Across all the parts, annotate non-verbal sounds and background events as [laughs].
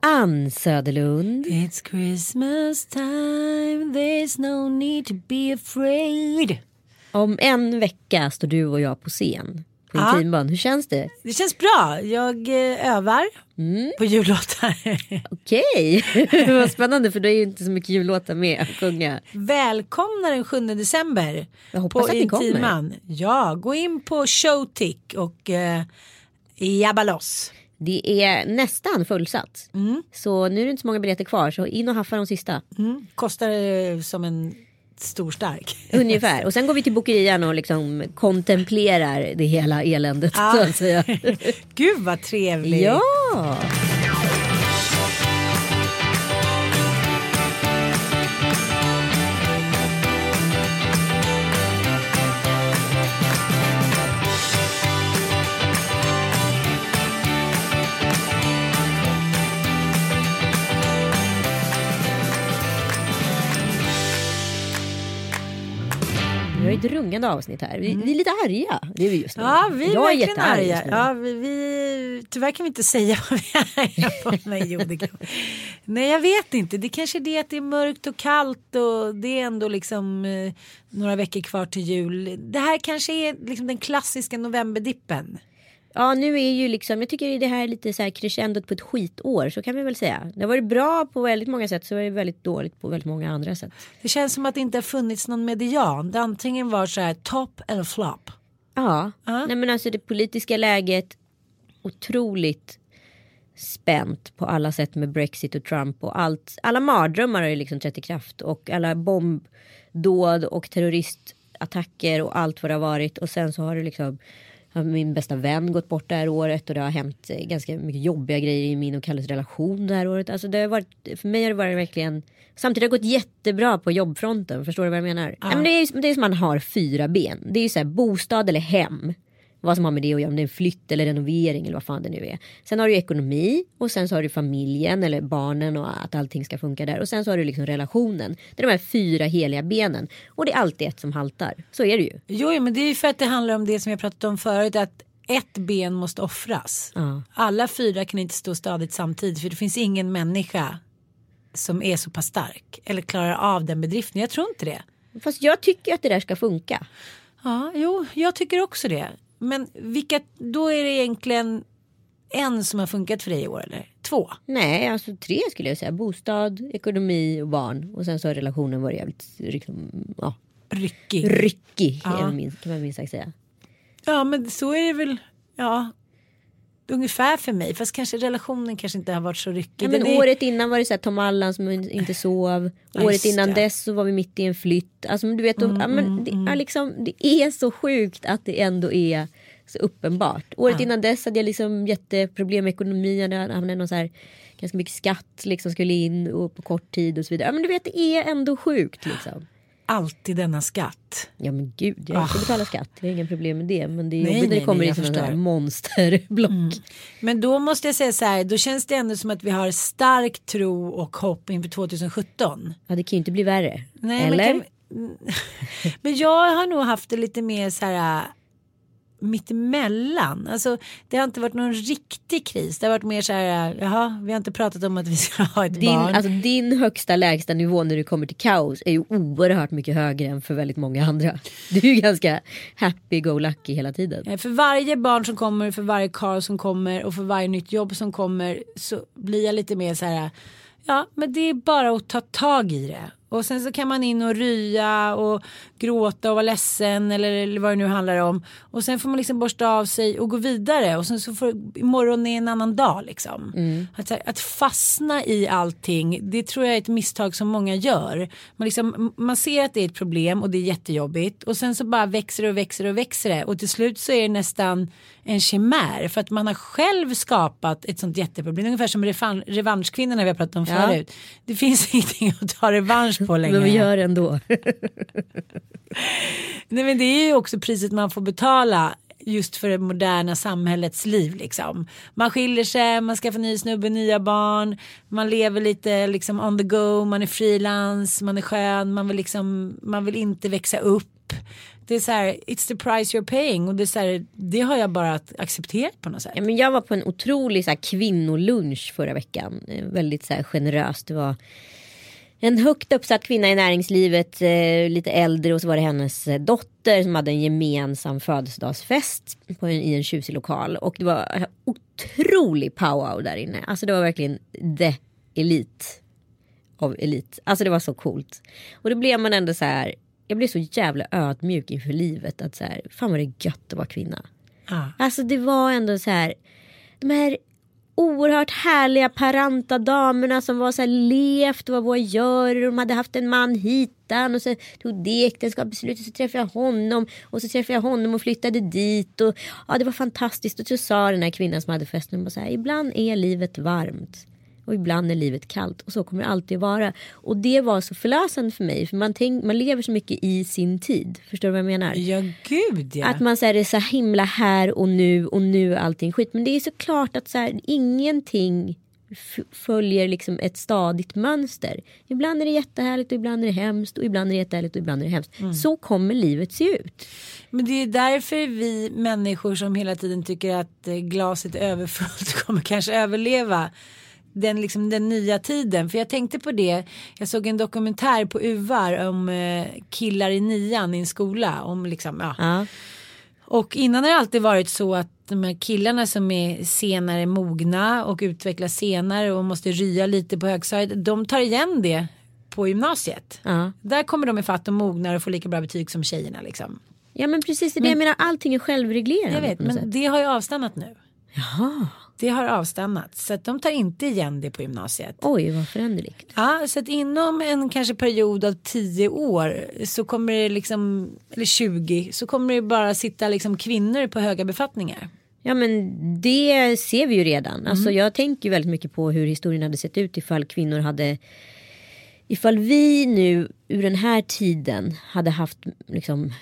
Ann Söderlund. It's Christmas time, there's no need to be afraid. Om en vecka står du och jag på scen på Ja. Intimband. Hur känns det? Det känns bra. Jag eh, övar på jullåtar. [laughs] Okej, [laughs] vad spännande för det är ju inte så mycket jullåtar med att sjunga. Välkomna den 7 december. Jag hoppas på att ni kommer. Intiman. Ja, gå in på Showtick och eh, jabba loss. Det är nästan fullsatt. Mm. Så nu är det inte så många biljetter kvar så in och haffa de sista. Mm. Kostar eh, som en stor stark. [laughs] Ungefär. Och sen går vi till bokerian och liksom kontemplerar det hela eländet Ah. så att säga. [laughs] Gud vad trevligt. ja! Ett rungande avsnitt här. Vi, vi är lite arga. Det är vi just nu. Mm. Ja, vi är jag är jättearg arga. just nu. Ja, vi, vi, tyvärr kan vi inte säga [laughs] vad vi är arga på. Nej, jo, det kan. Nej, jag vet inte. Det kanske är det att det är mörkt och kallt och det är ändå liksom eh, några veckor kvar till jul. Det här kanske är liksom den klassiska novemberdippen. Ja, nu är ju liksom, jag tycker det här är lite så här crescendot på ett skitår, så kan vi väl säga. Det har varit bra på väldigt många sätt, så är det väldigt dåligt på väldigt många andra sätt. Det känns som att det inte har funnits någon median. Det antingen var så här top eller flop. Ja, Ja. nej men alltså det politiska läget otroligt spänt på alla sätt med Brexit och Trump och allt. Alla mardrömmar har ju liksom trätt i kraft och alla bombdåd och terroristattacker och allt vad det har varit och sen så har det liksom min bästa vän gått bort det här året och det har hänt eh, ganska mycket jobbiga grejer i min och Kalles relation det här året. Alltså det har varit, för mig har det varit verkligen Samtidigt har det gått jättebra på jobbfronten. Förstår du vad jag menar? Ja. men det, är, det är som man har fyra ben. Det är ju så här, bostad eller hem. Vad som har med det att göra. Om det är en flytt eller renovering eller vad fan det nu är. Sen har du ekonomi och sen så har du familjen eller barnen och att allting ska funka där. Och sen så har du liksom relationen. Det är de här fyra heliga benen. Och det är alltid ett som haltar. Så är det ju. Jo, men det är ju för att det handlar om det som jag pratat om förut. Att ett ben måste offras. Ja. Alla fyra kan inte stå stadigt samtidigt. För det finns ingen människa som är så pass stark. Eller klarar av den bedriften. Jag tror inte det. Fast jag tycker att det där ska funka. Ja, jo, jag tycker också det. Men vilka, då är det egentligen en som har funkat för dig i år eller? Två? Nej, alltså tre skulle jag säga. Bostad, ekonomi och barn. Och sen så har relationen varit jävligt liksom, ja, Ryckig. ryckig. Ja. Kan man minst sagt säga. Ja, men så är det väl. Ja, ungefär för mig. Fast kanske relationen kanske inte har varit så ryckig. Ja, men är- året innan var det så här Tom Allan som inte sov. Ja, året innan det. dess så var vi mitt i en flytt. Alltså, du vet, Mm, ja, men det, är liksom, det är så sjukt att det ändå är så uppenbart. Året innan dess hade jag liksom jätteproblem med ekonomin. Jag hamnade någon så här, ganska mycket skatt liksom skulle in och på kort tid och så vidare. Ja, men du vet det är ändå sjukt liksom. Alltid denna skatt. Ja men gud, jag ska betala skatt. Jag har inga problem med det. Men det är Ah. Nej, jobbigt när nej, det kommer nej, in jag sådana här monsterblock. Men då måste jag säga så här, då känns det ändå som att vi har stark tro och hopp inför 2017. Ja det kan ju inte bli värre. Nej, Eller? Men, kan, [laughs] men jag har nog haft det lite mer så här mittemellan. Alltså, det har inte varit någon riktig kris. Det har varit mer så här, jaha, vi har inte pratat om att vi ska ha ett Din, barn. alltså, din högsta lägsta nivå när det kommer till kaos är ju oerhört mycket högre än för väldigt många andra. Du är ju ganska happy-go-lucky hela tiden. Eh, För varje barn som kommer, för varje karl som kommer och för varje nytt jobb som kommer så blir jag lite mer så här. Ja, men det är bara att ta tag i det Och sen så kan man in och rya och gråta och vara ledsen eller vad det nu handlar om. Och sen får man liksom borsta av sig och gå vidare och sen så får imorgon är en annan dag liksom. Mm. Att, att, fastna i allting det tror jag är ett misstag som många gör. Man, liksom, man ser att det är ett problem och det är jättejobbigt och sen så bara växer och växer och växer det och till slut så är det nästan en chimär för att man har själv skapat ett sånt jätteproblem. Ungefär som revanschkvinnorna vi har pratat om ja. förut. Det finns [laughs] ingenting att ta revansch på längre. Men vi gör det ändå. [laughs] Nej men det är ju också priset man får betala just för det moderna samhällets liv liksom. Man skiljer sig, man skaffar ny snubbe, nya barn, man lever lite liksom on the go, man är frilans, man är skön, man vill liksom, man vill inte växa upp det är så här, it's the price you're paying och det, är så här, det har jag bara accepterat på något sätt. Ja, men jag var på en otrolig så här, kvinnolunch förra veckan. Eh, väldigt så här, generöst. Det var en högt uppsatt kvinna i näringslivet, eh, lite äldre och så var det hennes eh, dotter som hade en gemensam födelsedagsfest på en, i en tjusig lokal. Och det var otrolig powwow där inne. Alltså det var verkligen the elit av elit. Alltså det var så coolt. Och då blev man ändå så här jag blev så jävla ödmjuk inför livet. Att så här, fan vad det är gött att vara kvinna. Ah. Alltså det var ändå så här. De här oerhört härliga paranta damerna som var så här levt, vad vad gör De hade haft en man hitan och så tog det äktenskapsbeslutet så träffade jag honom och så träffade jag honom och flyttade dit och ja det var fantastiskt och så sa den här kvinnan som hade festen så här ibland är livet varmt och ibland är livet kallt och så kommer det alltid vara. Och det var så förlösande för mig för man, tänk, man lever så mycket i sin tid. Förstår du vad jag menar? Ja gud ja. Att man säger det är så himla här och nu och nu är allting skit. Men det är såklart att så här, ingenting följer liksom ett stadigt mönster. Ibland är det jättehärligt och ibland är det hemskt och ibland är det jättehärligt och ibland är det hemskt. Mm. Så kommer livet se ut. Men det är därför vi människor som hela tiden tycker att glaset är överfullt [laughs] kommer kanske överleva den, liksom, den nya tiden. För jag tänkte på det, jag såg en dokumentär på UVAR om eh, killar i nian i en skola. Om liksom, ja. ja. Och innan har det alltid varit så att de här killarna som är senare mogna och utvecklas senare och måste rya lite på högstadiet. De tar igen det på gymnasiet. Ja. Där kommer de ifatt och mognar och får lika bra betyg som tjejerna liksom. Ja men precis det men, jag menar allting är självreglerande. Jag vet men sätt. det har ju avstannat nu. Jaha. Det har avstannat så att de tar inte igen det på gymnasiet. Oj vad föränderligt. Ja så att inom en kanske period av tio år så kommer det liksom eller 20 så kommer det bara sitta liksom kvinnor på höga befattningar. Ja men det ser vi ju redan. Mm. Alltså jag tänker väldigt mycket på hur historien hade sett ut ifall kvinnor hade Ifall vi nu ur den här tiden hade haft liksom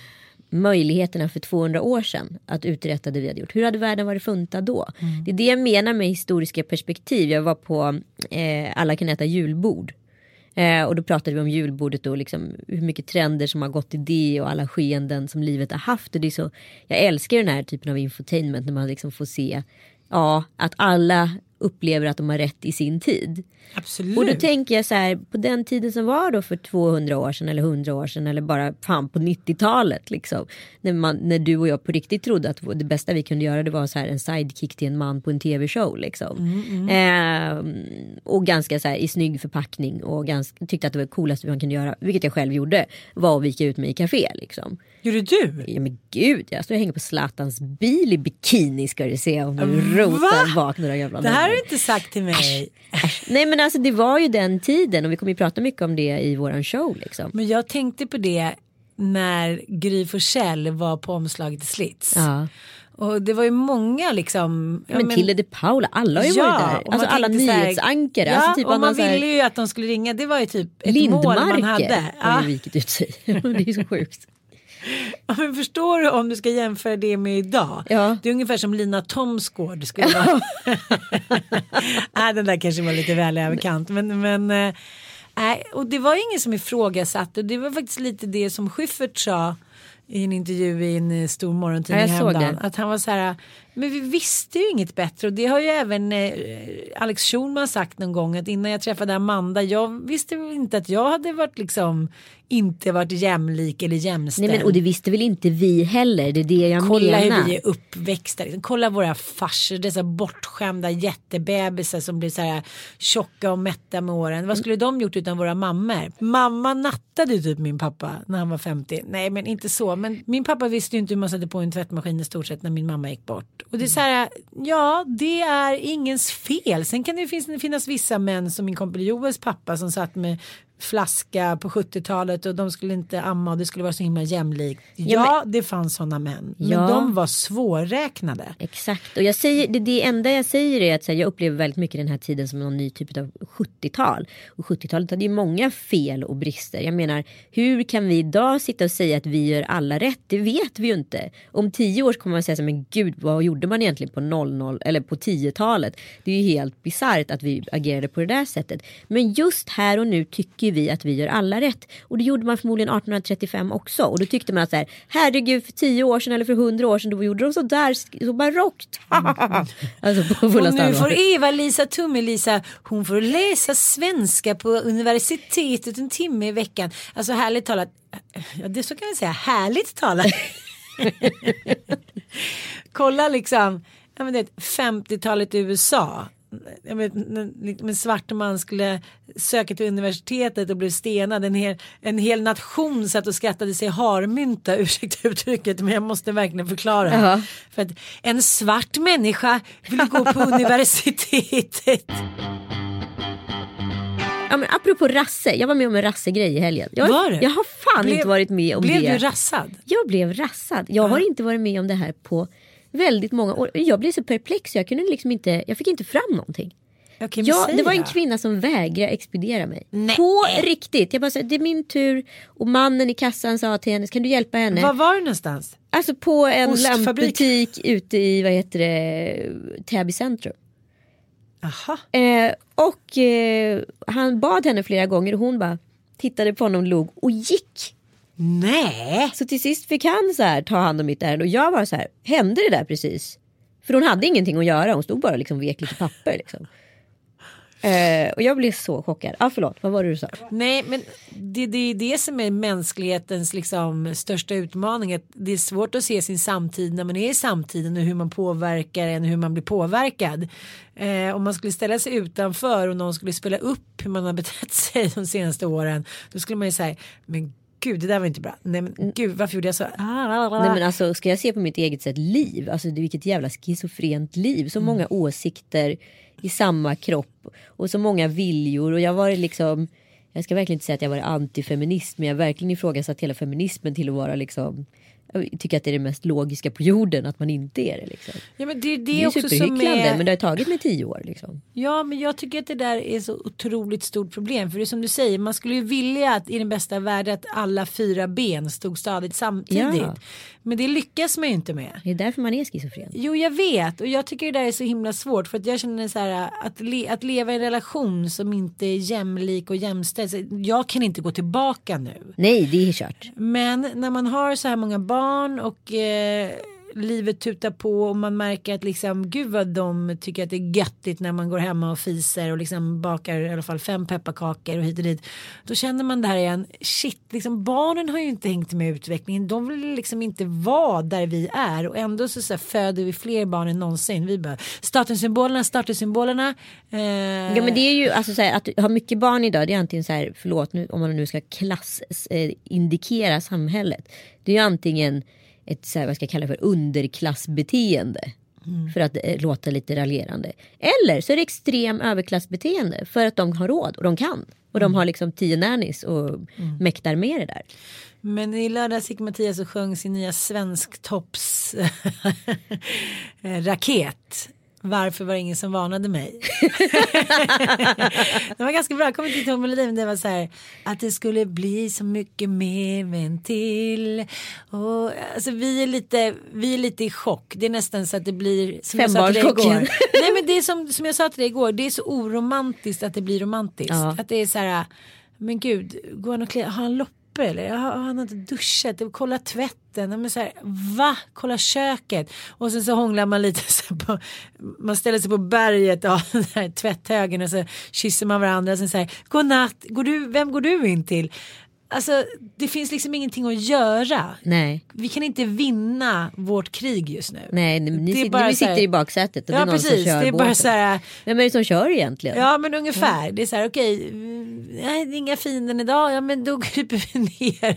möjligheterna för 200 år sedan att uträtta det vi hade gjort. Hur hade världen varit funtad då? Mm. Det är det jag menar med historiska perspektiv. Jag var på eh, Alla kan äta julbord. Eh, och då pratade vi om julbordet och liksom hur mycket trender som har gått i det och alla skeenden som livet har haft. Och det är så, jag älskar den här typen av infotainment när man liksom får se ja, att alla upplever att de har rätt i sin tid. Absolut. Och då tänker jag så här på den tiden som var då för 200 år sedan eller 100 år sedan eller bara fan på 90-talet liksom. När, man, när du och jag på riktigt trodde att det bästa vi kunde göra det var så här en sidekick till en man på en tv-show liksom. Mm, mm. Eh, och ganska så här i snygg förpackning och ganska, tyckte att det var det coolaste man kunde göra, vilket jag själv gjorde, var att vika ut mig i café liksom. Gjorde du? Ja men gud, jag står och hänger på Zlatans bil i bikini ska du se om du rotar bak några jävla Det här har du inte sagt till mig. Nej men alltså det var ju den tiden och vi kommer ju prata mycket om det i våran show liksom. Men jag tänkte på det när Gry Forssell var på omslaget i Slits. Ja. Och det var ju många liksom. Ja, men, men Tilde de Paula, alla har ju ja, varit där. Alltså alla nyhetsankare. Ja, alltså, typ och man ville ju att de skulle ringa. Det var ju typ ett Lindmarke mål man hade. har ju vikit ut sig. [laughs] det är så sjukt. Ja, men förstår du om du ska jämföra det med idag? Ja. Det är ungefär som Lina Thomsgård skulle vara. [laughs] Nej, den där kanske var lite väl överkant. Men, men, äh, och det var ingen som ifrågasatte. Det var faktiskt lite det som Schyffert sa i en intervju i en stor morgontidning häromdagen. Att han var så här, Men vi visste ju inget bättre och det har ju även eh, Alex Schulman sagt någon gång att innan jag träffade Amanda jag visste inte att jag hade varit liksom inte varit jämlik eller jämställd. Nej, men, och det visste väl inte vi heller, det är det jag Kolla menar. hur vi är uppväxta. Liksom. Kolla våra farsor, dessa bortskämda jättebebisar som blir så här tjocka och mätta med åren. Vad skulle de gjort utan våra mammor? Mamma nattade typ min pappa när han var 50. Nej men inte så. Men min pappa visste ju inte hur man satte på en tvättmaskin i stort sett när min mamma gick bort. Och det är så här, ja det är ingens fel. Sen kan det finnas, finnas vissa män som min kompis Joels pappa som satt med flaska på 70-talet och de skulle inte amma och det skulle vara så himla jämlikt. Ja, Ja, det fanns sådana män. Men Ja. de var svårräknade. Exakt och jag säger, det, det enda jag säger är att här, jag upplever väldigt mycket den här tiden som någon ny typ av 70-tal. Och 70-talet hade ju många fel och brister. Jag menar hur kan vi idag sitta och säga att vi gör alla rätt? Det vet vi ju inte. Om tio år kommer man säga så här, men gud vad gjorde man egentligen på 00 eller på 10-talet? Det är ju helt bisarrt att vi agerade på det där sättet. Men just här och nu tycker vi att vi gör alla rätt. Och det gjorde man förmodligen 1835 också. Och då tyckte man att så här, herregud för tio år sedan eller för hundra år sedan då gjorde de så där så barockt. [laughs] alltså på Och fullaste nu får Eva-Lisa Tumme-Lisa, hon får läsa svenska på universitetet en timme i veckan. Alltså härligt talat, ja det så kan jag säga, härligt talat. [laughs] Kolla liksom, ja, men det är 50-talet i USA. Jag vet, en svart man skulle söka till universitetet och blev stenad. En hel, en hel nation satt och skrattade sig harmynta, [laughs] ursäkta uttrycket men jag måste verkligen förklara. Ja. För att en svart människa vill gå på [laughs] universitetet. Ja, men apropå rasse, jag var med om en rassegrej i helgen. Jag, Var du? jag har fan Blev- inte varit med om Blev det. du rassad? Jag blev rassad. Jag har inte varit med om det här på väldigt många år. Jag blev så perplex jag kunde liksom inte, jag fick inte fram någonting. Ja, det var en kvinna som vägrade expediera mig. Nej. På riktigt. Jag bara sa, det är min tur. Och mannen i kassan sa till henne, kan du hjälpa henne? Var var du någonstans? Alltså på en lampbutik ute i, vad heter det, Täby centrum. Aha. Eh, och eh, han bad henne flera gånger och hon bara tittade på honom, log och gick. Nej. Så till sist fick han så här, ta hand om mitt ärende och jag var så här, hände det där precis? För hon hade ingenting att göra, hon stod bara och liksom vek lite papper. Liksom. [laughs] Eh, och jag blev så chockad. Ah, förlåt, vad var det du sa? Nej men det, det är det som är mänsklighetens liksom, största utmaning. Att det är svårt att se sin samtid när man är i samtiden och hur man påverkar en hur man blir påverkad. Eh, om man skulle ställa sig utanför och någon skulle spela upp hur man har betett [laughs] sig de senaste åren. Då skulle man ju säga men gud det där var inte bra. Nej men gud varför gjorde jag så? Ah, Nej men alltså ska jag se på mitt eget sätt liv, alltså vilket jävla schizofrent liv. Så många åsikter i samma kropp och så många viljor och jag var liksom jag ska verkligen inte säga att jag var antifeminist men jag har verkligen ifrågasatt hela feminismen till att vara liksom tycker att det är det mest logiska på jorden att man inte är det. Liksom. Ja men det är det, Det är också som är. men det har tagit mig tio år. Liksom. Ja men jag tycker att det där är så otroligt stort problem. För det är som du säger, man skulle ju vilja att i den bästa världen att alla fyra ben stod stadigt samtidigt. Ja. Men det lyckas man ju inte med. Det är därför man är schizofren. Jo jag vet och jag tycker det där är så himla svårt för att jag känner så här att, le, att leva i en relation som inte är jämlik och jämställd. Jag kan inte gå tillbaka nu. Nej det är kört. Men när man har så här många barn och eh, livet tutar på och man märker att liksom gud vad de tycker att det är göttigt när man går hemma och fiser och liksom bakar i alla fall fem pepparkakor och hit och dit. Då känner man det här igen, shit liksom barnen har ju inte hängt med i utvecklingen. De vill liksom inte vara där vi är och ändå så, så här, föder vi fler barn än någonsin. Vi bara statussymbolerna, statussymbolerna. Eh, Ja men det är ju alltså så här, att ha mycket barn idag det är antingen så här, förlåt nu om man nu ska klass eh, indikera samhället. Det är ju antingen ett så här, vad ska jag kalla för underklassbeteende. För att eh, låta lite raljerande. Eller så är det extrem överklassbeteende för att de har råd och de kan. Och de har liksom tio nannies och mäktar med det där. Men i lördags gick Mattias och sjöng sin nya svensktopps [laughs] raket. Varför var det ingen som varnade mig? [laughs] det var ganska bra, jag kommer inte ihåg melodin men det var så här att det skulle bli så mycket mer med en till. Och, alltså, vi, är lite, vi är lite i chock, det är nästan så att det blir som jag sa till dig igår. [laughs] Nej men det är som, som jag sa till dig igår, det är så oromantiskt att det blir romantiskt. Ja. Att det är så här, men gud, går han och klä, har han loppis? Strumpor eller? Han har inte duschat. Kolla tvätten. Men så här, va? Kolla köket. Och sen så hånglar man lite. [laughs] Så på, man ställer sig på berget av [laughs] den här tvätthögen och så kysser man varandra. Och sen säger godnatt. Går du, vem går du in till? Alltså det finns liksom ingenting att göra. Nej. Vi kan inte vinna vårt krig just nu. Nej, ni, Det är sitter, bara ni så här- sitter i baksätet och det Ja är någon som precis, kör det är bara båten. så här. Vem är det som kör egentligen? Ja men ungefär. Det är så här okej. Nej det är inga fienden idag. Ja men då kryper vi ner.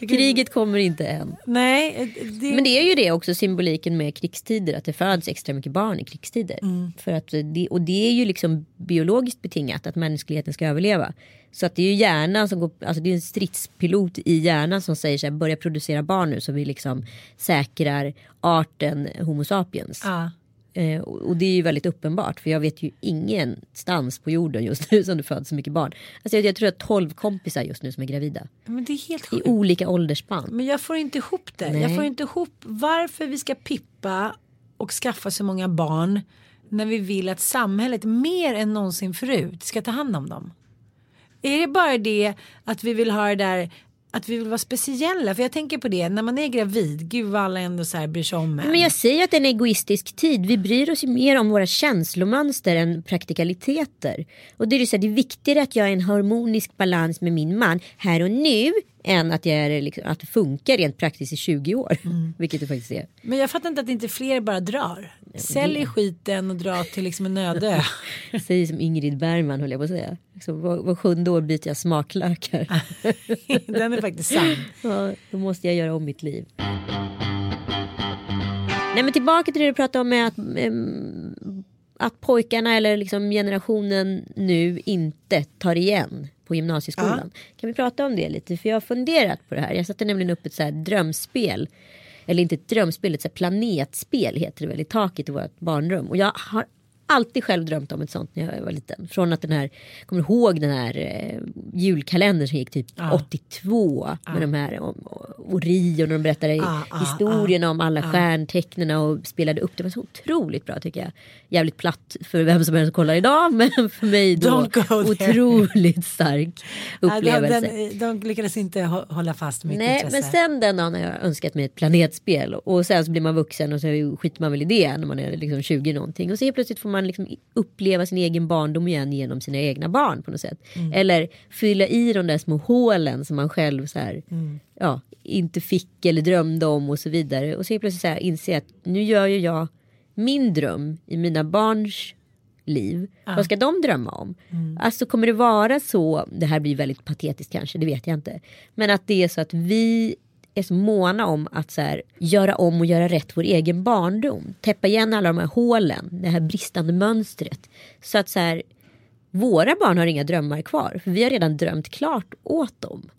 [laughs] Kriget kommer inte än. nej. Det, Men det är ju det också symboliken med krigstider. Att det föds extra mycket barn i krigstider. Mm. För att det, och det är ju liksom biologiskt betingat att mänskligheten ska överleva. Så att det är ju hjärnan som går, alltså det är en stridspilot i hjärnan som säger så här, börja producera barn nu så vi liksom säkrar arten Homo sapiens. ja. Eh, och det är ju väldigt uppenbart för jag vet ju ingenstans på jorden just nu som det föds så mycket barn. Alltså jag, jag tror att 12 kompisar just nu som är gravida. Men det är helt I olika åldersspann. Men jag får inte ihop det. Nej. Jag får inte ihop varför vi ska pippa och skaffa så många barn när vi vill att samhället mer än någonsin förut ska ta hand om dem. Är det bara det att vi vill ha det där att vi vill vara speciella? För jag tänker på det när man är gravid. Gud vad alla ändå så här bryr sig om en. Men jag säger att det är en egoistisk tid. Vi bryr oss ju mer om våra känslomönster än praktikaliteter. Och det är ju så här, det är viktigare att jag är en harmonisk balans med min man här och nu än att, jag är, liksom, att det funkar rent praktiskt i 20 år. [laughs] Vilket det faktiskt är. Men jag fattar inte att inte fler bara drar. Sälj skiten och dra till liksom en öde. [laughs] Säger som Ingrid Bergman höll jag på att säga. Så var, var sjunde år byter jag smaklökar. [laughs] Den är faktiskt sann. Ja, då måste jag göra om mitt liv. Nej men tillbaka till det du pratade om med att, att pojkarna eller liksom generationen nu inte tar igen på gymnasieskolan. Kan vi prata om det lite? För jag har funderat på det här. Jag satte nämligen upp ett så här drömspel. Eller inte ett drömspel, ett så planetspel heter det väl i taket i vårt barnrum. Och jag har alltid själv drömt om ett sånt när jag var liten. Från att den här, kommer du ihåg den här eh, julkalendern som gick typ 82 med de här om, Orion och de berättade Ah, ah, historien om alla stjärntecknen och spelade upp det. var så otroligt bra tycker jag. Jävligt platt för vem som helst som kollar idag [laughs] men för mig då otroligt stark Ja, de, upplevelse. den, de lyckades inte hå- hålla fast mitt Nej intresse. men sen den dagen har jag önskat mig ett planetspel och sen så blir man vuxen och så skiter man väl i det när man är liksom 20 någonting och så helt plötsligt får man liksom uppleva sin egen barndom igen genom sina egna barn på något sätt. Mm. Eller fylla i de där små hålen som man själv så här, Mm. ja, inte fick eller drömde om och så vidare. Och så plötsligt så här inse att nu gör ju jag min dröm i mina barns liv. Vad ska de drömma om? Alltså kommer det vara så, det här blir väldigt patetiskt kanske, det vet jag inte. Men att det är så att vi är så måna om att så här, göra om och göra rätt vår egen barndom. Täppa igen alla de här hålen, det här bristande mönstret. Så att så här, våra barn har inga drömmar kvar. För vi har redan drömt klart åt dem.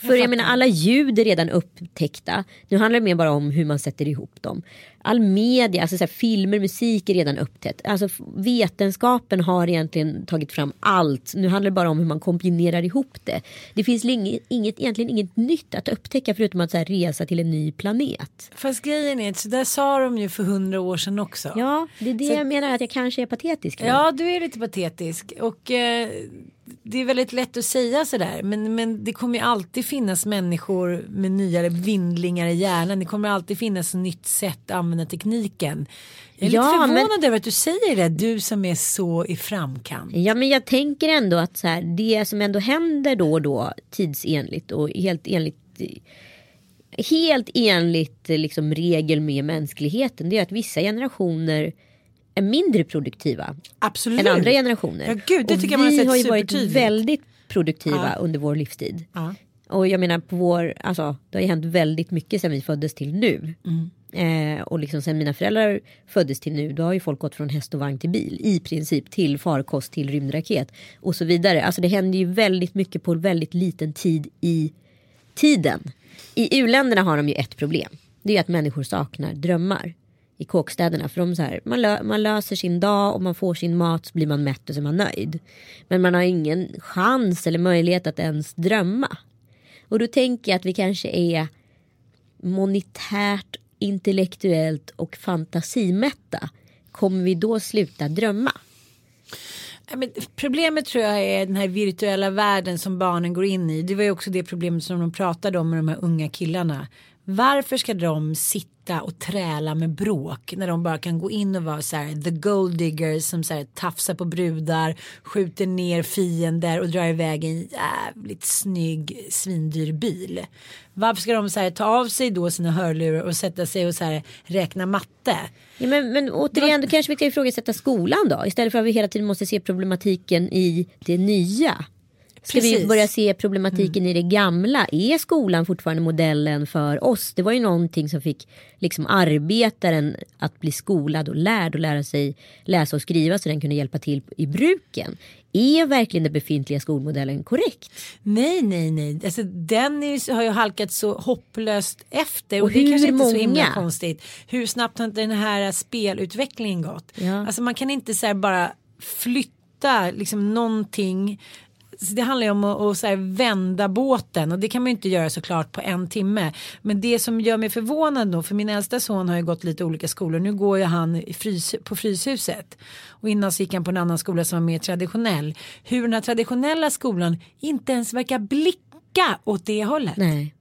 För jag, menar alla ljud är redan upptäckta. Nu handlar det mer bara om hur man sätter ihop dem. All media, alltså så här, filmer, musik är redan upptäckt. Alltså vetenskapen har egentligen tagit fram allt. Nu handlar det bara om hur man kombinerar ihop det. Det finns inget, inget, egentligen inget nytt att upptäcka förutom att så här, resa till en ny planet. Fast grejen är att så där sa de ju för hundra år sedan också. Ja, det är det Så- jag menar att jag kanske är patetisk. nu. Ja, du är lite patetisk. Och eh, det är väldigt lätt att säga sådär. Men, men det kommer ju alltid finnas människor med nyare vindlingar i hjärnan. Det kommer alltid finnas ett nytt sätt att använda tekniken. Jag är Ja, lite men- förvånad över att du säger det. Du som är så i framkant. Ja men jag tänker ändå att så här, det som ändå händer då och då tidsenligt och helt enligt helt enligt liksom, regel med mänskligheten det är att vissa generationer är mindre produktiva Absolut. än andra generationer. Ja, gud, det och tycker jag man har vi sett har ju varit väldigt produktiva Ja. under vår livstid. Ja. Och jag menar på vår, alltså det har ju hänt väldigt mycket sedan vi föddes till nu. Eh, och liksom sen mina föräldrar föddes till nu då har ju folk gått från häst och vagn till bil. I princip till farkost till rymdraket. Och så vidare. Alltså det händer ju väldigt mycket på väldigt liten tid i tiden. I uländerna har de ju ett problem. Det är att människor saknar drömmar. I kåkstäderna. För de så här, man, lö, man löser sin dag och man får sin mat så blir man mätt och så är man nöjd. Men man har ingen chans eller möjlighet att ens drömma. Och då tänker jag att vi kanske är monetärt, intellektuellt och fantasimätta. Kommer vi då sluta drömma? Men problemet tror jag är den här virtuella världen som barnen går in i. Det var ju också det problemet som de pratade om med de här unga killarna. Varför ska de sitta och träla med bråk när de bara kan gå in och vara så här the gold diggers som så här tafsar på brudar, skjuter ner fiender och drar iväg en jävligt snygg svindyr bil. Varför ska de så här ta av sig då sina hörlurar och sätta sig och så här räkna matte? Ja, men, men återigen, då kanske vi ska ifrågasätta skolan då. Istället för att vi hela tiden måste se problematiken i det nya. Ska vi Precis. börja se problematiken i det gamla? Är skolan fortfarande modellen för oss? Det var ju någonting som fick liksom arbetaren att bli skolad och lärd och lära sig läsa och skriva så den kunde hjälpa till i bruken. Är verkligen den befintliga skolmodellen korrekt? Nej, nej, nej. Alltså, den är, har ju halkat så hopplöst efter. Och, Och det är kanske inte är så himla många? konstigt. Hur snabbt har inte den här spelutvecklingen gått? Ja. Alltså man kan inte så bara flytta liksom någonting. Så det handlar ju om att, att så här vända båten och det kan man ju inte göra såklart på en timme. Men det som gör mig förvånad då, för min äldsta son har ju gått lite olika skolor. Nu går ju han i frys, på Fryshuset. Och innan så gick han på en annan skola som var mer traditionell. Hur den här traditionella skolan inte ens verkar blicka åt det hållet. Nej.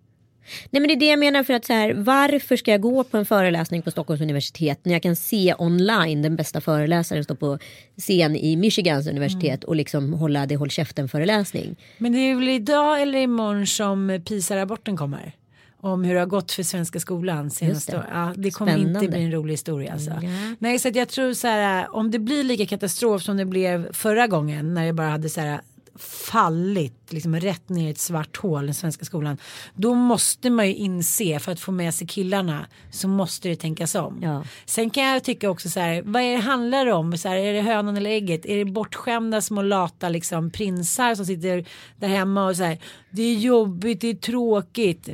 Nej men det är det jag menar för att så här, varför ska jag gå på en föreläsning på Stockholms universitet när jag kan se online den bästa föreläsaren stå på scen i Michigans universitet och liksom hålla det håll käften föreläsning. Men det är väl idag eller imorgon som PISA-rapporten kommer. Om hur det har gått för svenska skolan senaste det. år. Ja, det kommer Spännande. inte bli en rolig historia alltså. Ja. Nej så att jag tror så här om det blir lika katastrof som det blev förra gången när det bara hade så här fallit liksom rätt ner i ett svart hål den svenska skolan. Då måste man ju inse för att få med sig killarna så måste det tänkas om. Ja. Sen kan jag tycka också så här vad är det handlar om? Så här, är det hönan eller ägget? Är det bortskämda små lata liksom prinsar som sitter där hemma och så här det är jobbigt, det är tråkigt.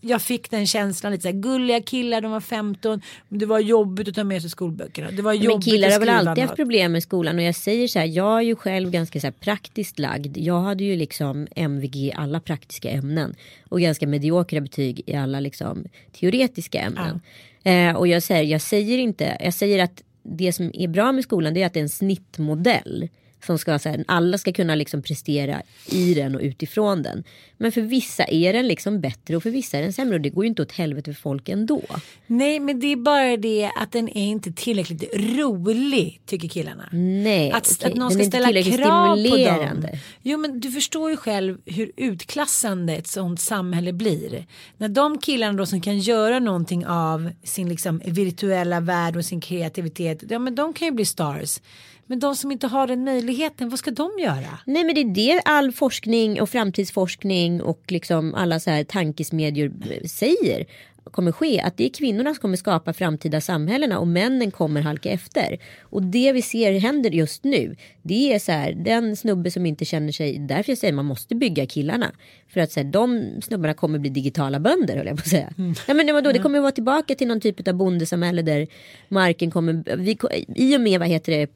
Jag, fick den känslan lite så här gulliga killar, de var 15 men det var jobbigt att ta med sig skolböckerna. Det var Men jobbigt killar att har väl alltid haft problem med skolan och jag säger så här, jag är ju själv ganska så här praktiskt lagd. Jag hade ju liksom MVG i alla praktiska ämnen och ganska mediokra betyg i alla liksom teoretiska ämnen. Eh, och jag säger, jag säger inte, jag säger att det som är bra med skolan det är att det är en snittmodell. Som ska, så här, alla ska kunna liksom prestera i den och utifrån den. Men för vissa är den liksom bättre och för vissa är den sämre. Och det går ju inte åt helvete för folk ändå. Nej men det är bara det att den är inte tillräckligt rolig tycker killarna. Nej, Att, okej. att någon ska ställa krav på dem. Jo men du förstår ju själv hur utklassande ett sånt samhälle blir. När de killarna då som kan göra någonting av sin liksom virtuella värld och sin kreativitet. Ja men de kan ju bli stars. Men de som inte har den möjligheten, vad ska de göra? Nej men det är det all forskning och framtidsforskning och liksom alla så här tankesmedjor säger kommer ske. Att det är kvinnorna som kommer skapa framtida samhällena och männen kommer halka efter. Och det vi ser händer just nu. Det är så här den snubbe som inte känner sig. Därför jag säger man måste bygga killarna. För att så här, de snubbarna kommer bli digitala bönder höll jag på att säga. Ja, men det, vadå, det kommer vara tillbaka till någon typ av bondesamhälle där marken kommer. Vi, I och med vad heter det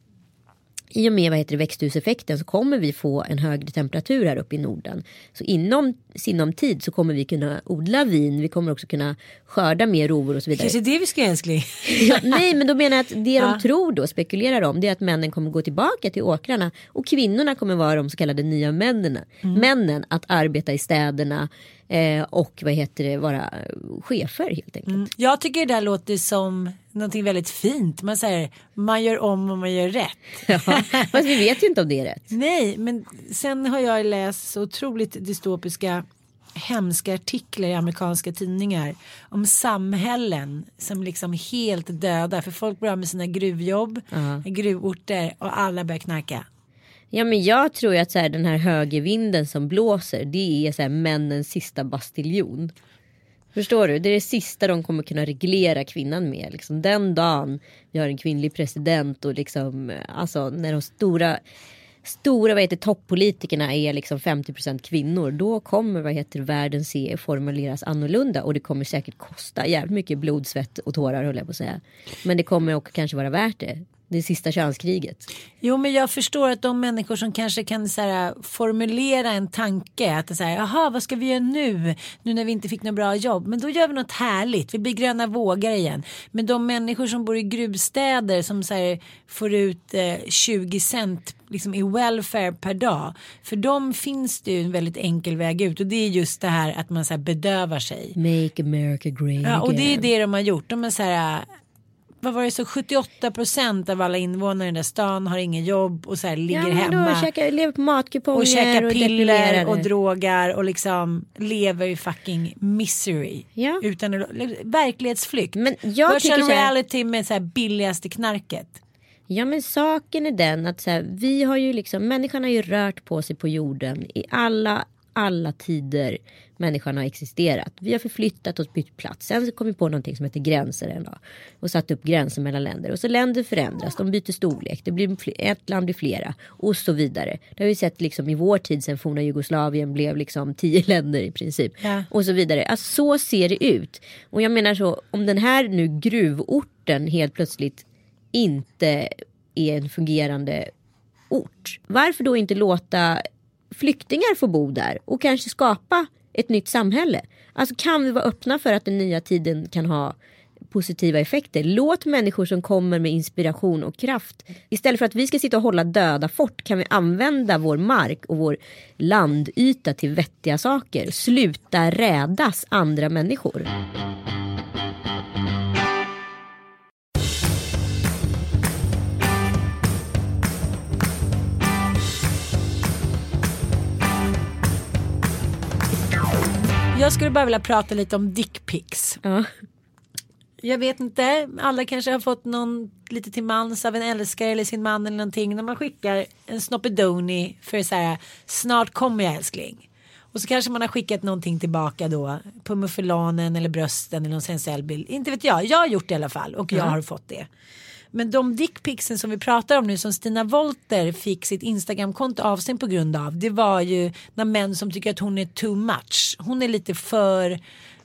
i och med vad heter det, växthuseffekten så kommer vi få en högre temperatur här uppe i Norden. Så inom sinom tid så kommer vi kunna odla vin, vi kommer också kunna skörda mer rovor och så vidare. Kanske det vi ska göra älskling. [laughs] Ja, nej men då menar jag att det Ja. de tror då, spekulerar om, det är att männen kommer gå tillbaka till åkrarna och kvinnorna kommer vara de så kallade nya männen. Mm. Männen att arbeta i städerna eh, och vad heter det, vara chefer helt enkelt. Mm. Jag tycker det där låter som någonting väldigt fint. Man säger man gör om och man gör rätt. [laughs] Ja, fast vi vet ju inte om det är rätt. Nej, men sen har jag läst så otroligt dystopiska hemska artiklar i amerikanska tidningar om samhällen som liksom helt döda för folk börjar med sina gruvjobb, gruvorter och alla börjar knarka. Ja men jag tror ju att så här, den här högervinden som blåser det är så här, männens sista bastiljon. Förstår du? Det är det sista de kommer kunna reglera kvinnan med. Liksom, den dagen vi har en kvinnlig president och liksom, alltså när de stora Stora vad heter, toppolitikerna är liksom 50% kvinnor. Då kommer vad heter, världen se formuleras annorlunda. Och det kommer säkert kosta jävligt mycket blod, svett och tårar höll jag på att säga. Men det kommer också kanske vara värt det. Det sista könskriget. Jo men jag förstår att de människor som kanske kan så här, formulera en tanke. Att säga jaha vad ska vi göra nu? Nu när vi inte fick något bra jobb. Men då gör vi något härligt. Vi blir gröna vågar igen. Men de människor som bor i gruvstäder som så här, får ut eh, 20 cent liksom i welfare per dag. För dem finns det ju en väldigt enkel väg ut. Och det är just det här att man så här, bedövar sig. Make America great Ja, och det är det de har gjort. De är så här vad var det så 78 procent av alla invånare i den där stan har ingen jobb och så här ligger ja, hemma. Käkar, lever på matkuponger och käkar piller deprimerade. och drogar och liksom lever i fucking misery. Ja. Utan verklighetsflykt. Men jag tycker Virtual här- reality med så här billigaste knarket. Ja men saken är den att så här, vi har ju liksom, människan har ju rört på sig på jorden i alla, alla tider människan har existerat. Vi har förflyttat oss, bytt plats. Sen kom vi på någonting som heter gränser en dag. Och satt upp gränser mellan länder. Och så länder förändras, de byter storlek. Det blir ett land blir flera. Och så vidare. Det har vi sett liksom i vår tid sen forna Jugoslavien blev liksom tio [laughs] länder i princip. Ja. Och så vidare. Alltså så ser det ut. Och jag menar så, om den här nu gruvorten helt plötsligt inte är en fungerande ort. Varför då inte låta flyktingar få bo där och kanske skapa ett nytt samhälle? Alltså kan vi vara öppna för att den nya tiden kan ha positiva effekter. Låt människor som kommer med inspiration och kraft. Istället för att vi ska sitta och hålla döda fort kan vi använda vår mark och vår landyta till vettiga saker. Sluta rädas andra människor. Jag skulle bara vilja prata lite om dickpics. Ja. Jag vet inte, alla kanske har fått någon lite till mans av en älskare eller sin man eller någonting. När man skickar en snoppedoni för så här, snart kommer jag älskling. Och så kanske man har skickat någonting tillbaka då på muffelanen eller brösten eller någon sensuell bild. Inte vet jag, jag har gjort det i alla fall och jag har fått det. Men de dickpicsen som vi pratar om nu som Stina Wolter fick sitt Instagramkonto avstängd på grund av. Det var ju när män som tycker att hon är too much. Hon är lite för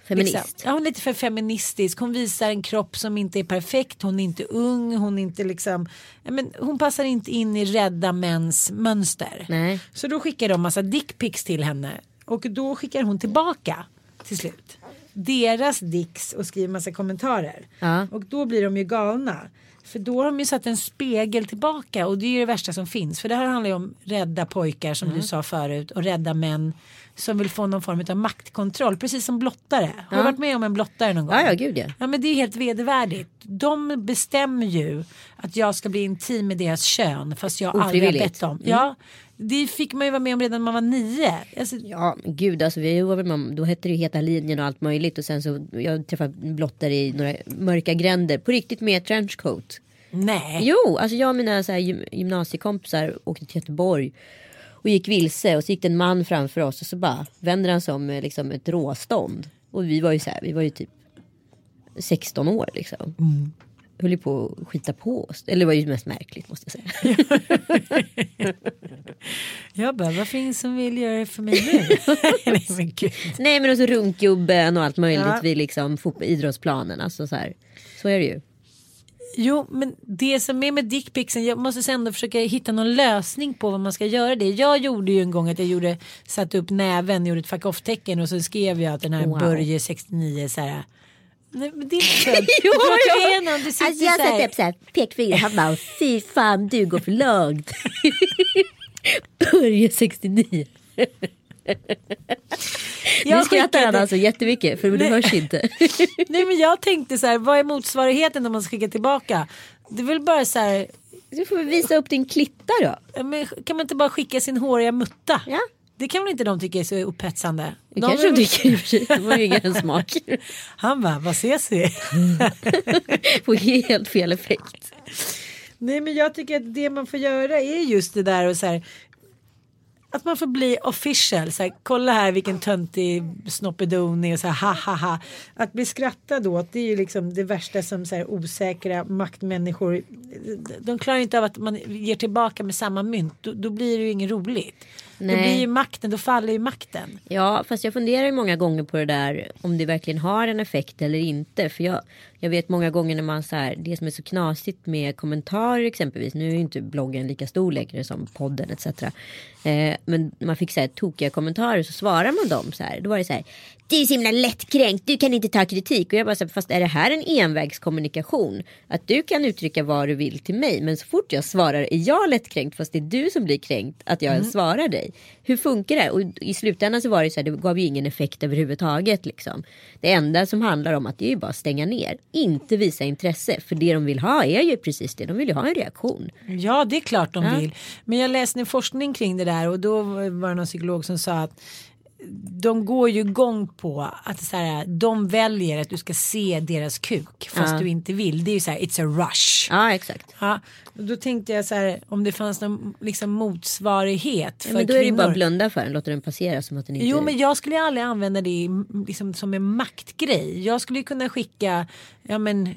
Feminist. Liksom, ja, hon är lite för feministisk. Hon visar en kropp som inte är perfekt. Hon är inte ung. Hon är inte liksom. Ja, men hon passar inte in i rädda mäns mönster. Nej. Så då skickar de massa dickpics till henne. Och då skickar hon tillbaka till slut. Deras dicks och skriver massa kommentarer. Ja. Och då blir de ju galna. För då har de ju satt en spegel tillbaka och det är ju det värsta som finns. För det här handlar ju om rädda pojkar som Mm. du sa förut och rädda män som vill få någon form av maktkontroll. Precis som blottare. Har du varit med om en blottare någon gång? Ja, ja, gud ja. Ja men det är helt vedervärdigt. De bestämmer ju att jag ska bli intim med deras kön fast jag aldrig har bett om. Ja, det fick man ju vara med om redan när man var nio. Alltså, Ja gud alltså vi var med då hette det ju Heta linjen och allt möjligt och sen så jag träffade blottare i några mörka gränder på riktigt med trenchcoat. nej. Jo, alltså jag och mina så här, gym- gymnasiekompisar åkte till Göteborg och gick vilse och så gick det en man framför oss och så bara vänder han sig om med liksom ett råstånd. Och vi var ju så här, vi var ju typ 16 år liksom. Höll ju på att skita på oss. Eller det var ju mest märkligt måste jag säga. [laughs] Jag bara, vad finns som vill göra det för mig nu? [laughs] nej men gud. Nej men och så runkgubben och allt möjligt Ja. vid liksom idrottsplanen. Alltså så här. Så är det ju. Jo men det som är med dickpicsen, jag måste ändå försöka hitta någon lösning på vad man ska göra det. Jag gjorde ju en gång att jag gjorde, satte upp näven, gjorde ett fuck off tecken och så skrev jag att den här Wow. Börje 69 så här. Nej men det är inte. [laughs] Jo, är någon, det sitter Alltså jag så här- satte upp såhär pekfinger han bara fy fan du går för långt. [laughs] Börje 69. Jag nu skrattar han alltså jättemycket för det hörs inte. [laughs] Nej men jag tänkte så här, vad är motsvarigheten om man ska skicka tillbaka? Det är väl bara så här, Du får väl visa upp din klitta då. men kan man inte bara skicka sin håriga mutta? Ja. Det kan väl inte de tycka är så upphetsande? Det kanske de tycker i och för sig. Det var ju ingen [laughs] smak. Han bara, vad ses vi? [laughs] Får helt fel effekt. Nej men jag tycker att det man får göra är just det där och så här. Att man får bli official. Så här, kolla här vilken töntig snoppedoni och så här ha ha ha. Att bli skrattad åt det är ju liksom det värsta som så här, osäkra maktmänniskor. De klarar inte av att man ger tillbaka med samma mynt. Då, då blir det ju inget roligt. Då Nej. blir ju makten, då faller ju makten. Ja, fast jag funderar ju många gånger på det där om det verkligen har en effekt eller inte. För jag, Jag vet många gånger när man så här, det som är så knasigt med kommentarer exempelvis. Nu är ju inte bloggen lika stor längre som podden etc. Eh, men man fick så här tokiga kommentarer så svarar man dem så här. Då var det så här. Du är så himla lättkränkt, du kan inte ta kritik. Och jag bara så här, fast är det här en envägskommunikation? Att du kan uttrycka vad du vill till mig. Men så fort jag svarar är jag lättkränkt fast det är du som blir kränkt att jag ens svarar dig. Hur funkar det? Och i slutändan så var det så här, det gav ju ingen effekt överhuvudtaget liksom. Det enda som handlar om att det är ju bara att stänga ner. Inte visa intresse. För det de vill ha är ju precis det. De vill ju ha en reaktion. Ja, det är klart de Ja. vill. Men jag läste en forskning kring det där och då var det någon psykolog som sa att de går ju igång på att så här, de väljer att du ska se deras kuk fast Ja. du inte vill. Det är ju så här, it's a rush. Ja exakt. Ja, då tänkte jag så här om det fanns någon liksom motsvarighet för Ja, men då är det ju kvinnor. bara att blunda för den. Låta den passera som att den inte... Jo men jag skulle aldrig använda det liksom, som en maktgrej. Jag skulle ju kunna skicka ja, men,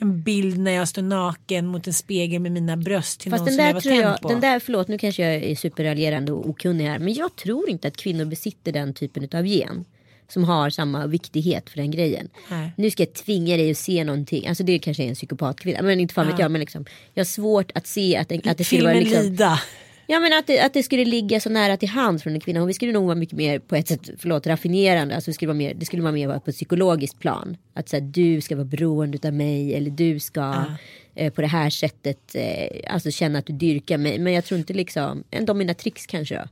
en bild när jag står naken mot en spegel med mina bröst till Fast någon den som jag där var tänd jag, på. den där, förlåt nu kanske jag är superraljerande och okunnig här. Men jag tror inte att kvinnor besitter den typen av gen. Som har samma viktighet för den grejen. Nej. Nu ska jag tvinga dig att se någonting. Alltså det kanske är en psykopatkvinna. Men inte fan vet jag. Men liksom, jag har svårt att se att, en, att det skulle vara liksom, Lida. Ja men att det, att det skulle ligga så nära till hands från en kvinna. Vi skulle nog vara mycket mer på ett sätt, förlåt, raffinerande. Alltså det skulle vara mer, det skulle vara mer på ett psykologiskt plan. Att säga du ska vara beroende av mig. Eller du ska eh, på det här sättet eh, alltså känna att du dyrkar mig. Men jag tror inte liksom, en dominatrix kanske då.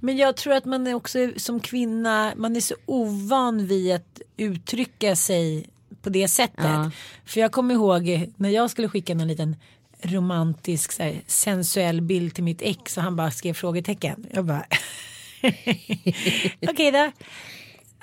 Men jag tror att man är också som kvinna, man är så ovan vid att uttrycka sig på det sättet. Ja. För jag kommer ihåg när jag skulle skicka någon liten romantisk så här, sensuell bild till mitt ex och han bara skrev frågetecken. Jag bara [laughs] okej då.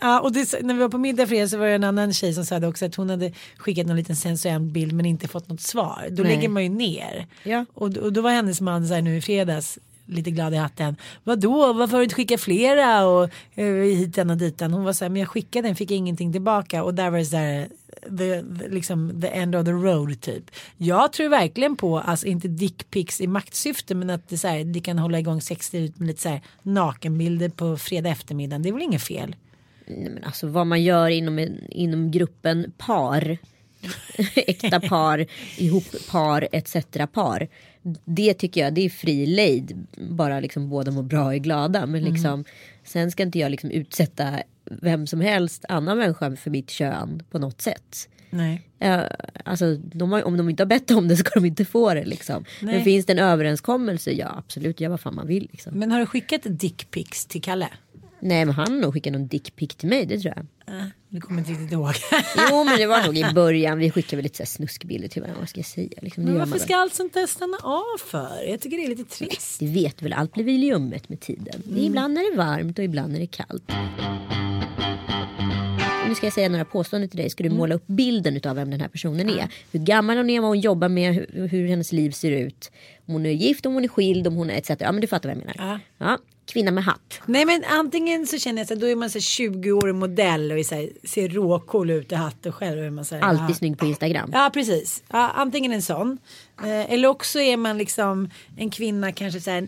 Ja, och det, när vi var på middag fredag så var det en annan tjej som sa det också att hon hade skickat någon liten sensuell bild men inte fått något svar. Då Nej. lägger man ju ner. Ja. Och, och då var hennes man så här nu i fredags lite glad i hatten. Vadå, varför har du inte skickat flera och eh, hiten och ditan. Hon var så här, men jag skickade den, fick ingenting tillbaka och där var det så här the, the, liksom the end of the road typ. Jag tror verkligen på, alltså inte dickpics i maktsyfte men att det, så här, det kan hålla igång sexlivet med lite så här nakenbilder på fredag eftermiddag. Det är väl inget fel. Nej, men alltså vad man gör inom, inom gruppen par. [laughs] Äkta par, ihop par, etc. par. Det tycker jag det är fri lejd. Bara liksom båda mår bra och är glada. Men liksom, sen ska inte jag liksom utsätta vem som helst annan människa för mitt kön på något sätt. Nej. Ja, alltså, de har, om de inte har bett om det ska de inte få det. Liksom. Nej. Men finns det en överenskommelse, ja absolut, gör vad fan man vill. Liksom. Men har du skickat dickpics till Kalle? Nej men han har nog skickat någon dickpic till mig, det tror jag. Äh, kommer inte riktigt ihåg. [laughs] Jo men det var nog i [laughs] början. Vi skickade väl lite så här snuskbilder till varandra. Vad ska jag säga? Liksom, Men varför ska allt sånt där stanna av för? Jag tycker det är lite trist. Du vet väl, allt blir väl ljummet med tiden. Är Ibland är det varmt och ibland är det kallt. Nu ska jag säga några påståenden till dig. Ska du måla upp bilden av vem den här personen är? Hur gammal hon är, vad hon jobbar med, hur, hur hennes liv ser ut. Om hon är gift, om hon är skild, om hon är etc. Ja men du fattar vad jag menar. Ja. Ja, kvinna med hatt. Nej men antingen så känner jag så då är man så här 20-årig modell och är så här, ser råcool ut i hatt och själv är man så här, Alltid ja. snygg på Instagram. Ja precis. Ja, antingen en sån. Eh, eller också är man liksom en kvinna kanske så här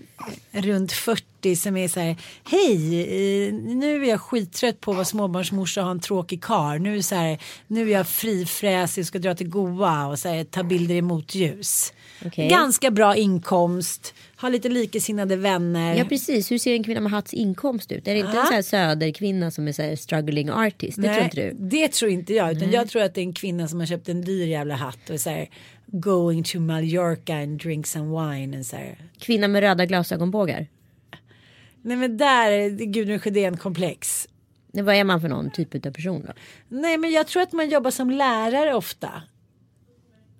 runt 40 som är så här. Hej, eh, nu är jag skittrött på att vara småbarnsmorsa och ha en tråkig kar. Nu är, så här, nu är jag frifräsig och ska dra till Goa och så ta bilder i motljus. Okej. Ganska bra inkomst. Har lite likasinnade vänner. Ja precis, hur ser en kvinna med hatts inkomst ut? Är det inte en Ja. så här söderkvinna som är så här struggling artist? Det tror inte du? Det tror inte jag. Utan jag tror att det är en kvinna som har köpt en dyr jävla hatt och så här going to Mallorca and drink some wine. And så här. Kvinna med röda glasögonbågar? Nej men där är Gudrun Sjödén komplex. Nej, vad är man för någon typ av person då? Nej men jag tror att man jobbar som lärare ofta.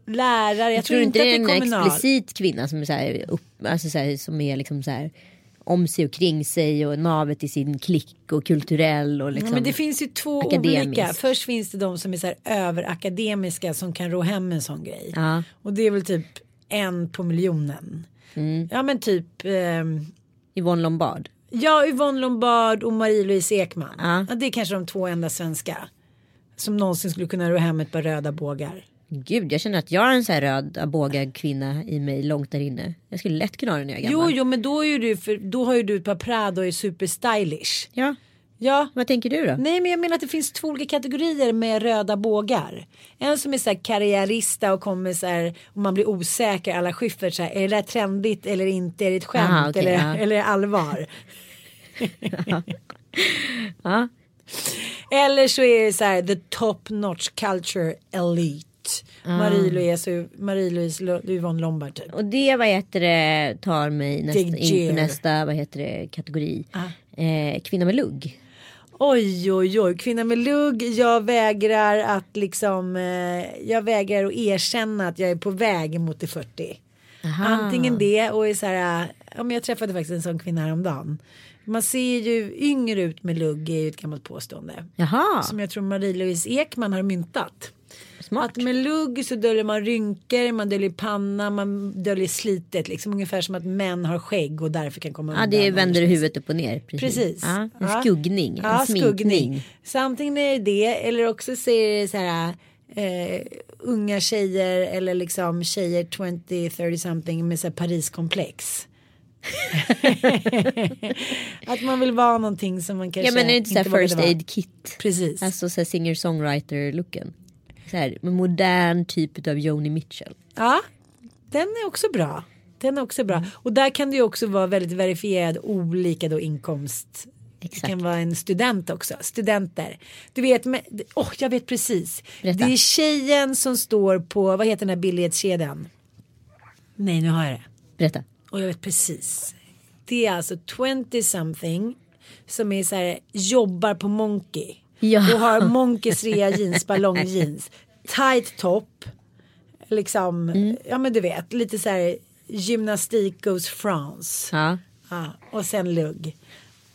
Lärare, jag, tror, tror inte det är en kommunal. explicit kvinna som är, så här, upp, alltså så här, som är liksom så här om sig och kring sig och navet i sin klick och kulturell och liksom. Ja, men det finns ju två akademisk. olika. Först finns det de som är så här överakademiska som kan ro hem en sån grej. Ja. Och det är väl typ en på miljonen. Mm. Ja men typ ehm, Yvonne Lombard. Ja, Yvonne Lombard och Marie-Louise Ekman. Ja. Ja. det är kanske de två enda svenska. Som någonsin skulle kunna ro hem ett par röda bågar. Gud, jag känner att jag är en så här röd bågad kvinna i mig långt där inne. Jag skulle lätt kunna ha den när jag är Jo, gammal. jo, men då, är du, för, då har ju du ett par Prada och är superstylish. Ja. Ja. Vad tänker du då? Nej men jag menar att det finns två olika kategorier med röda bågar. En som är så här karriärista och kommer så här och man blir osäker alla Schyffert så här, är det där trendigt eller inte, är det ett skämt Aha, okej, eller, ja. eller allvar? [laughs] Ja. Eller så är det så här the top notch culture elite. Marie-Louise Marie-Louise Lo- Yvonne Lombard typ. Och det vad heter det tar mig nästa, in på nästa vad heter det, kategori. Ah. Eh, kvinna med lugg. Oj oj oj, kvinna med lugg. Jag vägrar att liksom, eh, jag vägrar att erkänna att jag är på väg mot det 40. Aha. Antingen det och är så här, ja, men jag träffade faktiskt en sån kvinna häromdagen. Man ser ju yngre ut med lugg är ju ett gammalt påstående. Jaha, Som jag tror Marie-Louise Ekman har myntat. Smart. Att med lugg så döljer man rynkor, man döljer panna, man döljer slitet. Liksom ungefär som att män har skägg och därför kan komma Ja undan det vänder huvudet upp och ner. Precis. Precis. Ja, en Ja. skuggning, Ja, en sminkning. skuggning. Antingen är det det eller också så är det så här eh, unga tjejer eller liksom tjejer 20, 30 something med så här Pariskomplex. [laughs] att man vill vara någonting som man kanske Ja men är det inte så här vågade first aid kit? Precis. Alltså så här singer-songwriter looken. Så här, modern typ av Joni Mitchell. Ja, den är också bra. Den är också bra. Och där kan det ju också vara väldigt verifierad olika då inkomst. Det Exakt. kan vara en student också. Studenter. Du vet, men, oh, jag vet precis. Berätta. Det är tjejen som står på, vad heter den här billighetskedjan? Nej, nu har jag det. Berätta. Och jag vet precis. Det är alltså 20 something som är så här, jobbar på Monkey. Ja. Och har Monkeys rea jeans, ballongjeans. Tight top. Liksom, Mm. ja men du vet, lite så här gymnastik goes France. Ja. Ja, och sen lugg.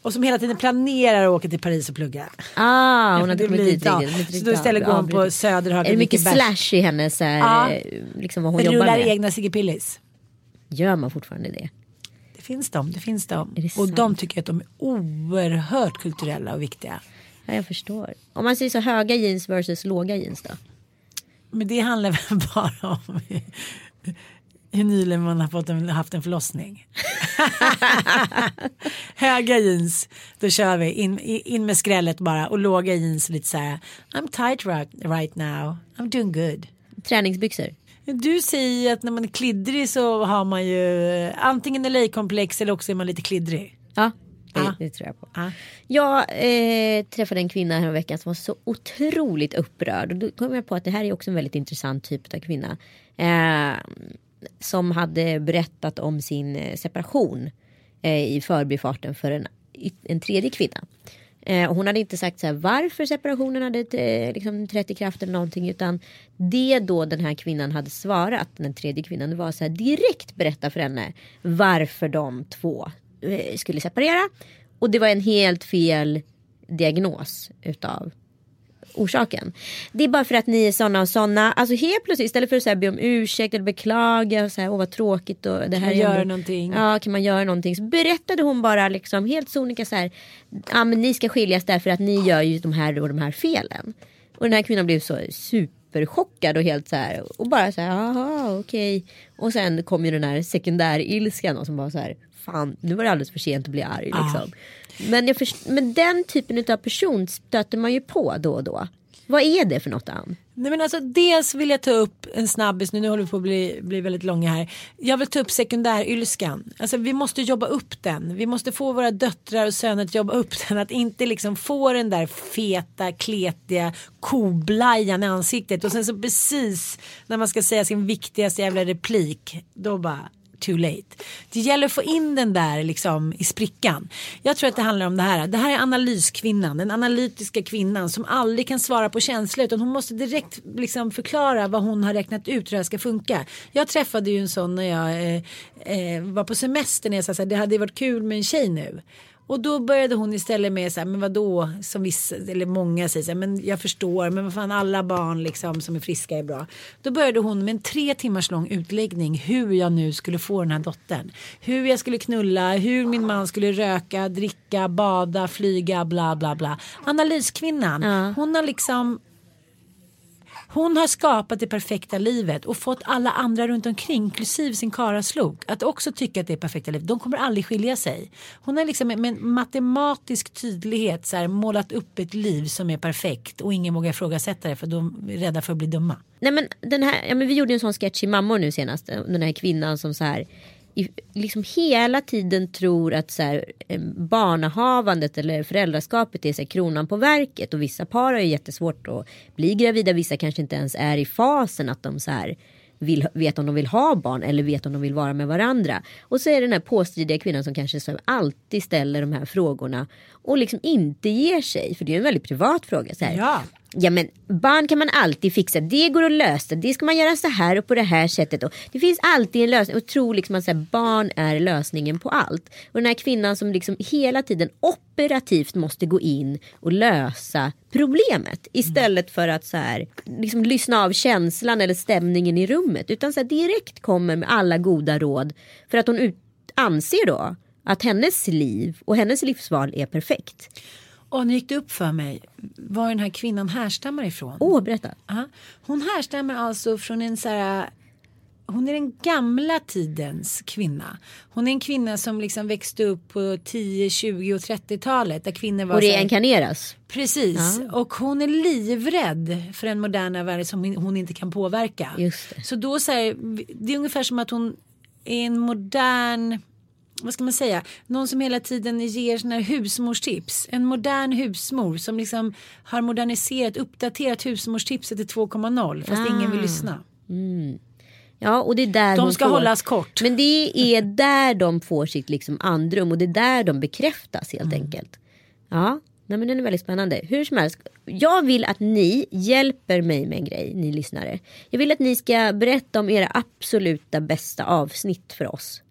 Och som hela tiden planerar att åka till Paris och plugga. Ah, hon har inte kommit dit riktigt. Så då istället går hon på. Söderhag Är det mycket slash i hennes så här, Ja. eh, liksom vad hon jobbar Rullar med? egna Sigge. Gör man fortfarande det? Det finns de, det finns de. Det och sant? de tycker att de är oerhört kulturella och viktiga. Ja, jag förstår. Om man säger så höga jeans versus låga jeans då? Men det handlar väl [laughs] bara om hur nyligen man har fått en, haft en förlossning. [laughs] Höga jeans, då kör vi in, in med skrället bara och låga jeans lite så här. I'm tight right, right now, I'm doing good. Träningsbyxor? Du säger att när man är kliddrig så har man ju eh, antingen LA-komplex eller också är man lite kliddrig. Ja, det, Ja. det tror jag på. Ja. Jag eh, träffade en kvinna här veckan som var så otroligt upprörd. Och då kom jag på att det här är också en väldigt intressant typ av kvinna. Eh, som hade berättat om sin eh, separation eh, i förbifarten för en, en tredje kvinna. Eh, hon hade inte sagt så här, varför separationen hade eh, liksom, trätt i kraft eller någonting. Utan det då den här kvinnan hade svarat, den tredje kvinnan, det var så här direkt berätta för henne varför de två skulle separera. Och det var en helt fel diagnos utav orsaken. Det är bara för att ni är såna och såna. Alltså helt plötsligt istället för att så här, be om ursäkt eller beklaga och så här, åh vad tråkigt och det här man göra ändå- någonting? Ja, kan man göra någonting? Så berättade hon bara liksom helt sonika så här. Ja, men ni ska skiljas därför att ni gör ju de här och de här felen. Och den här kvinnan blev så superchockad och helt så här och bara så här, jaha okej. Och sen kom ju den här sekundärilskan och som bara så här, fan nu var det alldeles för sent att bli arg liksom. Men, jag först- men den typen av person stöter man ju på då och då. Vad är det för något Ann? Nej men alltså dels vill jag ta upp en snabbis nu, nu håller vi på att bli, bli väldigt långa här. Jag vill ta upp sekundärylskan. Alltså vi måste jobba upp den. Vi måste få våra döttrar och söner att jobba upp den. Att inte liksom få den där feta, kletiga koblajan i ansiktet. Och sen så precis när man ska säga sin viktigaste jävla replik. Då bara too late. Det gäller att få in den där liksom i sprickan. Jag tror att det handlar om det här. Det här är analyskvinnan, den analytiska kvinnan som aldrig kan svara på känslor utan hon måste direkt liksom förklara vad hon har räknat ut hur det här ska funka. Jag träffade ju en sån när jag eh, eh, var på semester när jag sa att det hade varit kul med en tjej nu. Och då började hon istället med så här, men vadå, som vissa, eller många säger så här, men jag förstår, men vad fan alla barn liksom som är friska är bra. Då började hon med en tre timmars lång utläggning hur jag nu skulle få den här dottern. Hur jag skulle knulla, hur min man skulle röka, dricka, bada, flyga, bla bla bla. Analyskvinnan, Ja. hon har liksom hon har skapat det perfekta livet och fått alla andra runt omkring, inklusive sin karaslok, att också tycka att det är perfekta livet. De kommer aldrig skilja sig. Hon har liksom med matematisk tydlighet så här, målat upp ett liv som är perfekt och ingen vågar ifrågasätta det för de är rädda för att bli dumma. Nej men den här, ja, men vi gjorde en sån sketch i Mammor nu senast. Den här kvinnan som så här i, liksom hela tiden tror att så här, barnahavandet eller föräldraskapet är så här, kronan på verket. Och vissa par har ju jättesvårt att bli gravida. Vissa kanske inte ens är i fasen att de så här, vill, vet om de vill ha barn eller vet om de vill vara med varandra. Och så är det den här påstridiga kvinnan som kanske så alltid ställer de här frågorna och liksom inte ger sig. För det är en väldigt privat fråga. Så här. Ja. Ja men barn kan man alltid fixa, det går att lösa, det ska man göra så här och på det här sättet. Och det finns alltid en lösning och tro liksom att så här, barn är lösningen på allt. Och den här kvinnan som liksom hela tiden operativt måste gå in och lösa problemet. Istället för att så här, liksom lyssna av känslan eller stämningen i rummet. Utan så här, direkt kommer med alla goda råd. För att hon ut, anser då att hennes liv och hennes livsval är perfekt. Och nu gick det upp för mig var den här kvinnan härstammar ifrån. Åh, oh, berätta. Aha. Hon härstammar alltså från en så här hon är den gamla tidens kvinna. Hon är en kvinna som liksom växte upp på 10, 20 och 30-talet. Där kvinnor var och reinkarneras. Precis. Ja. Och hon är livrädd för den moderna världen som hon inte kan påverka. Just det. Så då så här, det är ungefär som att hon är en modern vad ska man säga, någon som hela tiden ger här husmorstips. En modern husmor som liksom har moderniserat, uppdaterat husmorstipset till 2.0 fast ah. ingen vill lyssna. Mm. Ja, och det är där de ska får, hållas kort. Men det är där de får sitt liksom andrum och det är där de bekräftas helt mm. enkelt. Ja, nej, men den är väldigt spännande. Hur som helst, jag vill att ni hjälper mig med en grej, ni lyssnare. Jag vill att ni ska berätta om era absoluta bästa avsnitt för oss.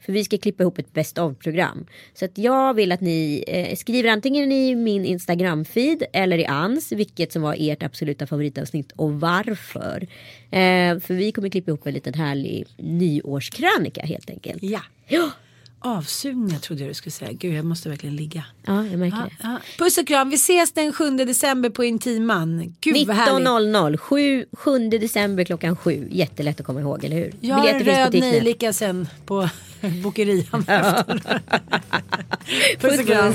För vi ska klippa ihop ett best of-program. Så att jag vill att ni eh, skriver antingen i min Instagram-feed eller i Ans vilket som var ert absoluta favoritavsnitt och varför. Eh, för vi kommer klippa ihop en liten härlig nyårskrönika helt enkelt. Ja. ja. Avsugningar trodde jag du skulle säga. Gud jag måste verkligen ligga. Ja jag märker ja, det. Ja. Puss och kram. Vi ses den 7 december på Intiman. 19.00. 7, 7 december klockan 7. Jättelätt att komma ihåg eller hur? Jag har en röd nejlika sen på [laughs] bokerian. [laughs] Puss och kram.